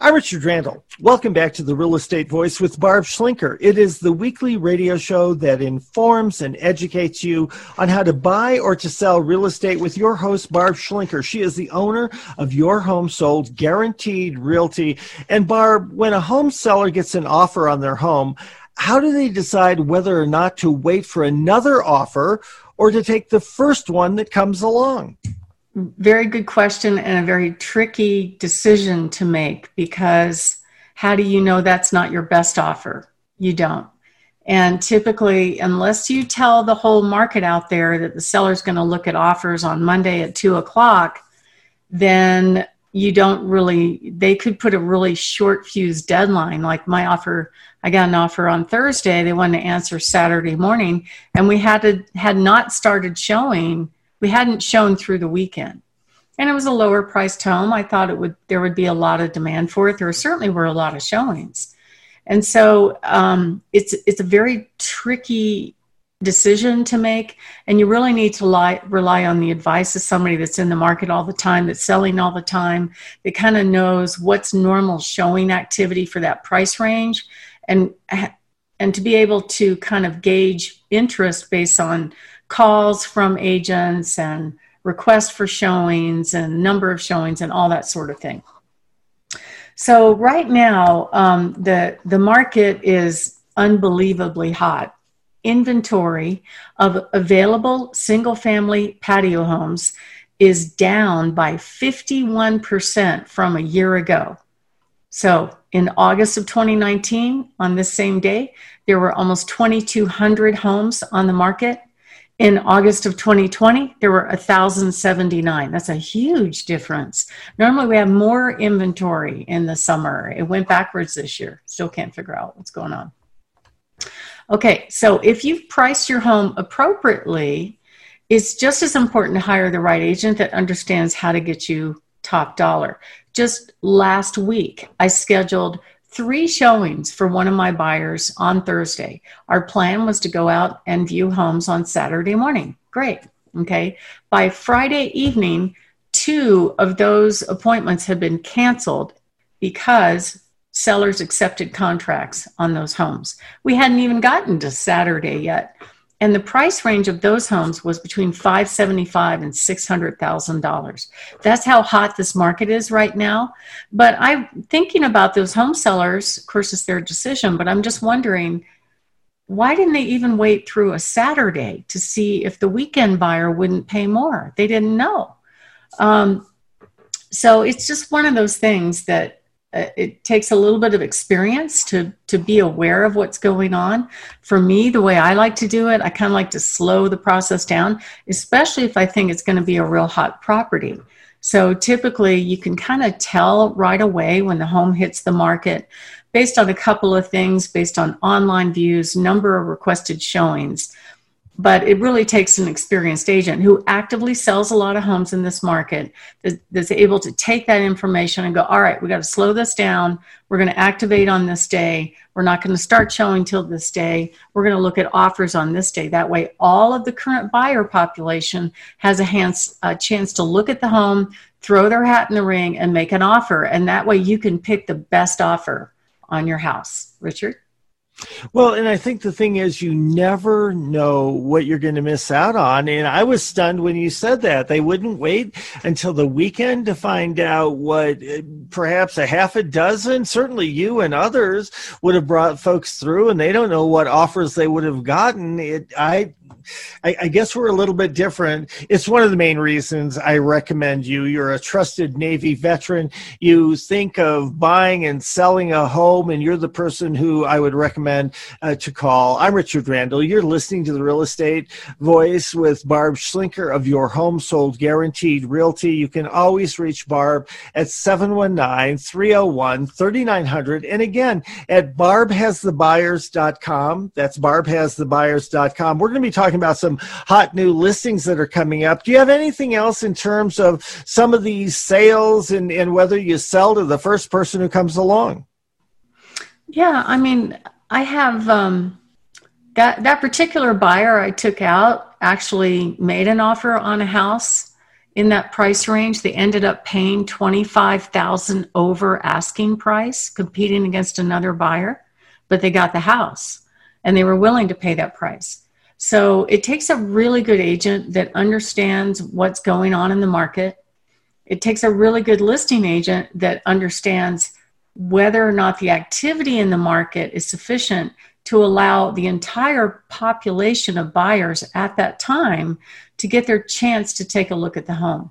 I'm Richard Randall. Welcome back to the Real Estate Voice with Barb Schlinker. It is the weekly radio show that informs and educates you on how to buy or to sell real estate with your host, Barb Schlinker. She is the owner of Your Home Sold Guaranteed Realty. And Barb, when a home seller gets an offer on their home, how do they decide whether or not to wait for another offer or to take the first one that comes along? Very good question and a very tricky decision to make because how do you know that's not your best offer? You don't. And typically, unless you tell the whole market out there that the seller's going to look at offers on Monday at two o'clock, then you don't really, they could put a really short fuse deadline. Like my offer, I got an offer on Thursday. They wanted to answer Saturday morning, and we had to, had not started showing we hadn't shown through the weekend. And it was a lower priced home. I thought it would there would be a lot of demand for it. There certainly were a lot of showings. And so um, it's it's a very tricky decision to make. And you really need to lie, rely on the advice of somebody that's in the market all the time that's selling all the time that kind of knows what's normal showing activity for that price range. And and to be able to kind of gauge interest based on calls from agents and requests for showings and number of showings and all that sort of thing. So right now, um, the the market is unbelievably hot. Inventory of available single family patio homes is down by 51% from a year ago. So in August of 2019, on this same day, there were almost 2,200 homes on the market. In August of 2020, there were 1,079. That's a huge difference. Normally, we have more inventory in the summer. It went backwards this year. Still can't figure out what's going on. Okay, so if you've priced your home appropriately, it's just as important to hire the right agent that understands how to get you top dollar. Just last week, I scheduled three showings for one of my buyers on Thursday. Our plan was to go out and view homes on Saturday morning. Great. Okay. By Friday evening, two of those appointments had been canceled because sellers accepted contracts on those homes. We hadn't even gotten to Saturday yet and the price range of those homes was between 575 and 600,000 dollars. That's how hot this market is right now. But I'm thinking about those home sellers. Of course, it's their decision, but I'm just wondering why didn't they even wait through a Saturday to see if the weekend buyer wouldn't pay more? They didn't know. Um, so it's just one of those things that Uh, it takes a little bit of experience to to be aware of what's going on. For me the way i like to do it i kind of like to slow the process down especially if i think it's going to be a real hot property. So typically you can kind of tell right away when the home hits the market based on a couple of things based on online views number of requested showings but it really takes an experienced agent who actively sells a lot of homes in this market that's able to take that information and go all right we got to slow this down. We're going to activate on this day. We're not going to start showing till this day. We're going to look at offers on this day. That way all of the current buyer population has a, hands, a chance to look at the home throw their hat in the ring and make an offer. And that way you can pick the best offer on your house. Richard well, and I think the thing is, you never know what you're going to miss out on. And I was stunned when you said that. They wouldn't wait until the weekend to find out what eh, perhaps a half a dozen, certainly you and others, would have brought folks through, and they don't know what offers they would have gotten. It, I I, I, guess we're a little bit different. It's one of the main reasons I recommend you. You're a trusted Navy veteran. You think of buying and selling a home, and you're the person who I would recommend uh, to call. I'm Richard Randall. You're listening to the Real Estate Voice with Barb Schlinker of Your Home Sold Guaranteed Realty. You can always reach Barb at 719 301 3900. And again, at barbhasthebuyers.com. That's barbhasthebuyers.com. We're going to be talking about some hot new listings that are coming up. Do you have anything else in terms of some of these sales and, and whether you sell to the first person who comes along? Yeah, I mean, I have um, that that particular buyer I took out actually made an offer on a house in that price range. They ended up paying 25,000 over asking price competing against another buyer, but they got the house and they were willing to pay that price. So it takes a really good agent that understands what's going on in the market. It takes a really good listing agent that understands whether or not the activity in the market is sufficient to allow the entire population of buyers at that time to get their chance to take a look at the home.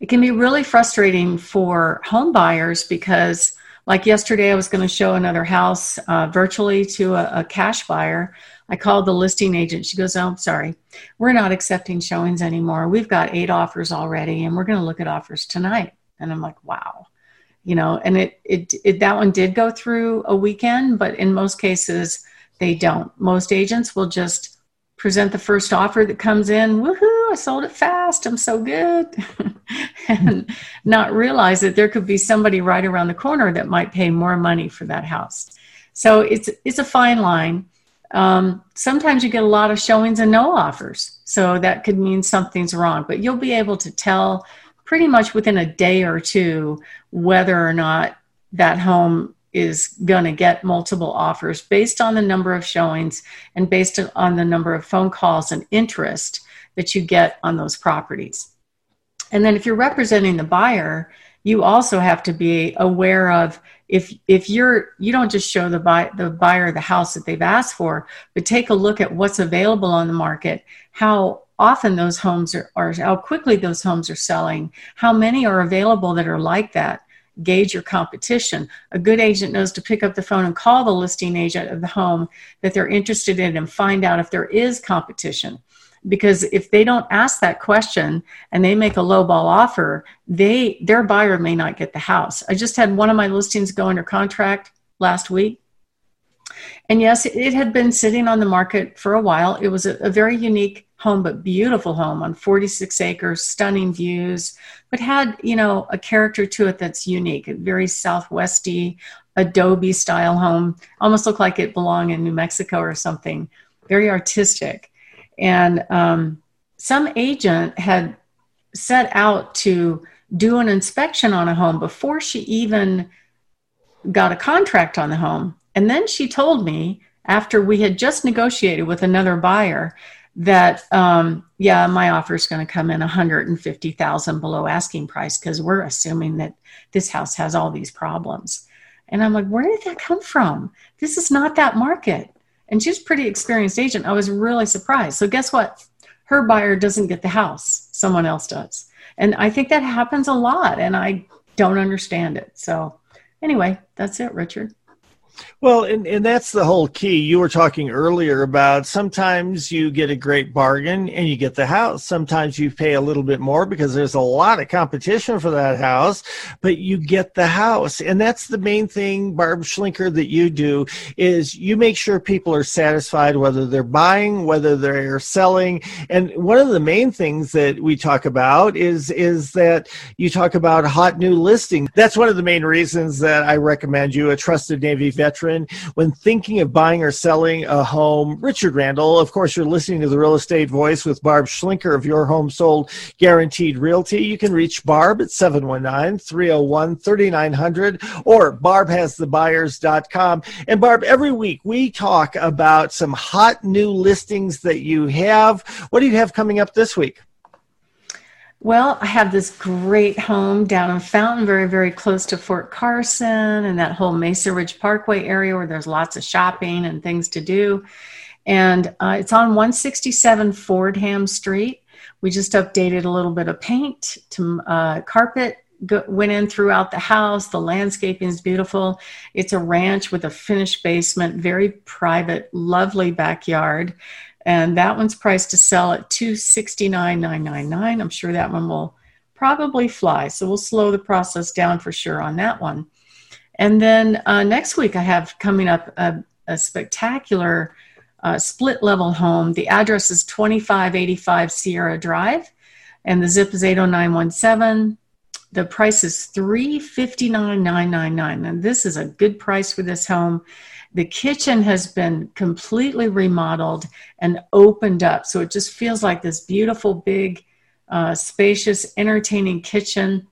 It can be really frustrating for home buyers because, like yesterday, I was going to show another house uh, virtually to a, a cash buyer. I called the listing agent. She goes, Oh, I'm sorry. We're not accepting showings anymore. We've got eight offers already, and we're going to look at offers tonight. And I'm like, Wow you know and it, it it that one did go through a weekend but in most cases they don't most agents will just present the first offer that comes in woohoo i sold it fast i'm so good and not realize that there could be somebody right around the corner that might pay more money for that house so it's it's a fine line um, sometimes you get a lot of showings and no offers so that could mean something's wrong but you'll be able to tell pretty much within a day or two whether or not that home is going to get multiple offers based on the number of showings and based on the number of phone calls and interest that you get on those properties. And then if you're representing the buyer, you also have to be aware of if if you're you don't just show the buy the buyer the house that they've asked for, but take a look at what's available on the market, how often those homes are, or how quickly those homes are selling, how many are available that are like that. Gauge your competition. A good agent knows to pick up the phone and call the listing agent of the home that they're interested in and find out if there is competition. Because if they don't ask that question and they make a low ball offer, they their buyer may not get the house. I just had one of my listings go under contract last week and yes, it had been sitting on the market for a while. It was a, a, very unique home, but beautiful home on 46 acres, stunning views, but had, you know, a character to it that's unique, a very southwesty, adobe style home. Almost looked like it belonged in New Mexico or something. Very artistic. And um, some agent had set out to do an inspection on a home before she even got a contract on the home. And then she told me after we had just negotiated with another buyer that um, yeah my offer is going to come in 150000 below asking price because we're assuming that this house has all these problems. And i'm like where did that come from? This is not that market and she's pretty experienced agent. I was really surprised. So guess what? Her buyer doesn't get the house. Someone else does. And i think that happens a lot and i don't understand it. So anyway that's it richard well, and, and that's the whole key. You were talking earlier about sometimes you get a great bargain and you get the house. Sometimes you pay a little bit more because there's a lot of competition for that house, but you get the house. And that's the main thing, Barb Schlinker, that you do is you make sure people are satisfied whether they're buying, whether they're selling. And one of the main things that we talk about is is that you talk about hot new listing. That's one of the main reasons that I recommend you a trusted Navy veteran when thinking of buying or selling a home. Richard Randall, of course, you're listening to the Real Estate Voice with Barb Schlinker of Your Home Sold Guaranteed Realty. You can reach Barb at 719 301 3900 or barbhasthebuyers.com. And Barb, every week we talk about some hot new listings that you have. What do you have coming up this week? Well, I have this great home down in Fountain, very, very close to Fort Carson and that whole Mesa Ridge Parkway area where there's lots of shopping and things to do. And uh, it's on 167 Fordham Street. We just updated a little bit of paint to uh, carpet went in throughout the house. The landscaping is beautiful. It's a ranch with a finished basement, very private, lovely backyard and that one's priced to sell at 269,999. I'm sure that one will probably fly. So we'll slow the process down for sure on that one. And then uh, next week I have coming up a, a spectacular uh, split level home. The address is 2585 Sierra Drive, and the zip is 80917. The price is 359,999, and this is a good price for this home. The kitchen has been completely remodeled and opened up. So it just feels like this beautiful big uh, spacious, entertaining kitchen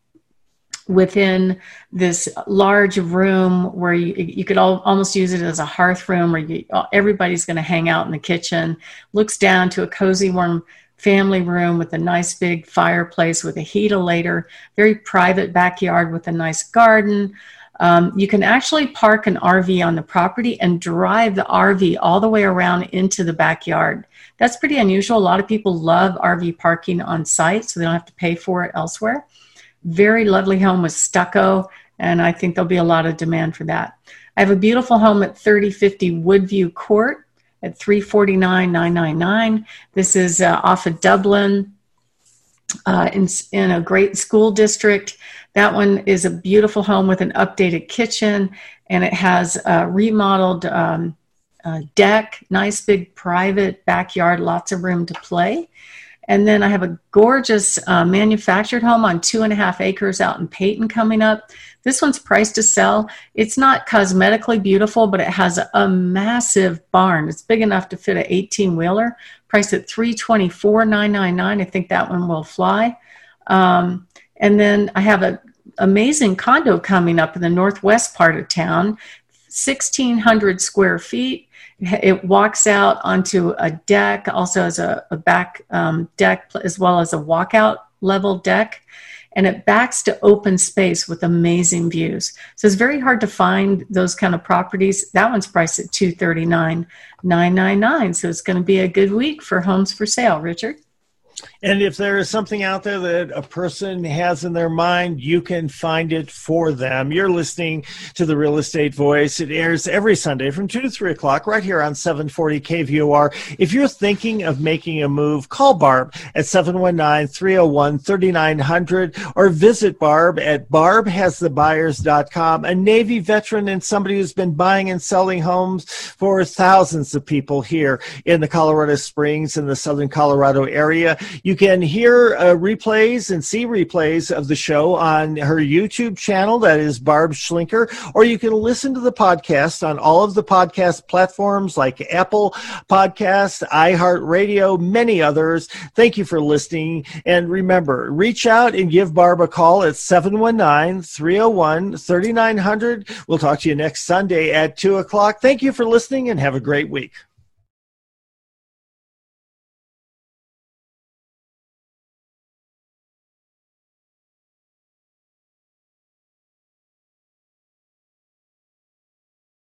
within this large room where you, you could all, almost use it as a hearth room where you, everybody's going to hang out in the kitchen looks down to a cozy warm family room with a nice big fireplace with a heatilator very private backyard with a nice garden. Um, you can actually park an rv on the property and drive the rv all the way around into the backyard. That's pretty unusual. A lot of people love rv parking on site so they don't have to pay for it elsewhere. Very lovely home with stucco, and I think there'll be a lot of demand for that. I have a beautiful home at 3050 Woodview Court at 349,999. This is uh, off of Dublin uh, in, in a great school district. That one is a beautiful home with an updated kitchen, and it has a remodeled um, deck, nice big private backyard, lots of room to play. And then I have a gorgeous uh, manufactured home on two and a half acres out in Peyton coming up. This one's priced to sell. It's not cosmetically beautiful, but it has a massive barn. It's big enough to fit an 18 wheeler, priced at $324,999. I think that one will fly. Um, and then I have an amazing condo coming up in the northwest part of town, 1,600 square feet it walks out onto a deck, also has a, a back um, deck, as well as a walkout level deck. And it backs to open space with amazing views. So it's very hard to find those kind of properties. That one's priced at two thirty nine nine nine nine. So it's going to be a good week for homes for sale, Richard. And if there is something out there that a person has in their mind, you can find it for them. You're listening to the Real Estate Voice. It airs every Sunday from 2 to 3 o'clock right here on 740 KVOR. If you're thinking of making a move, call Barb at 719 301 3900 or visit Barb at barbhasthebuyers.com. A Navy veteran and somebody who's been buying and selling homes for thousands of people here in the Colorado Springs and the Southern Colorado area. You can hear uh, replays and see replays of the show on her YouTube channel, that is Barb Schlinker, or you can listen to the podcast on all of the podcast platforms like Apple Podcasts, iHeartRadio, many others. Thank you for listening. And remember, reach out and give Barb a call at 719 301 3900. We'll talk to you next Sunday at 2 o'clock. Thank you for listening and have a great week.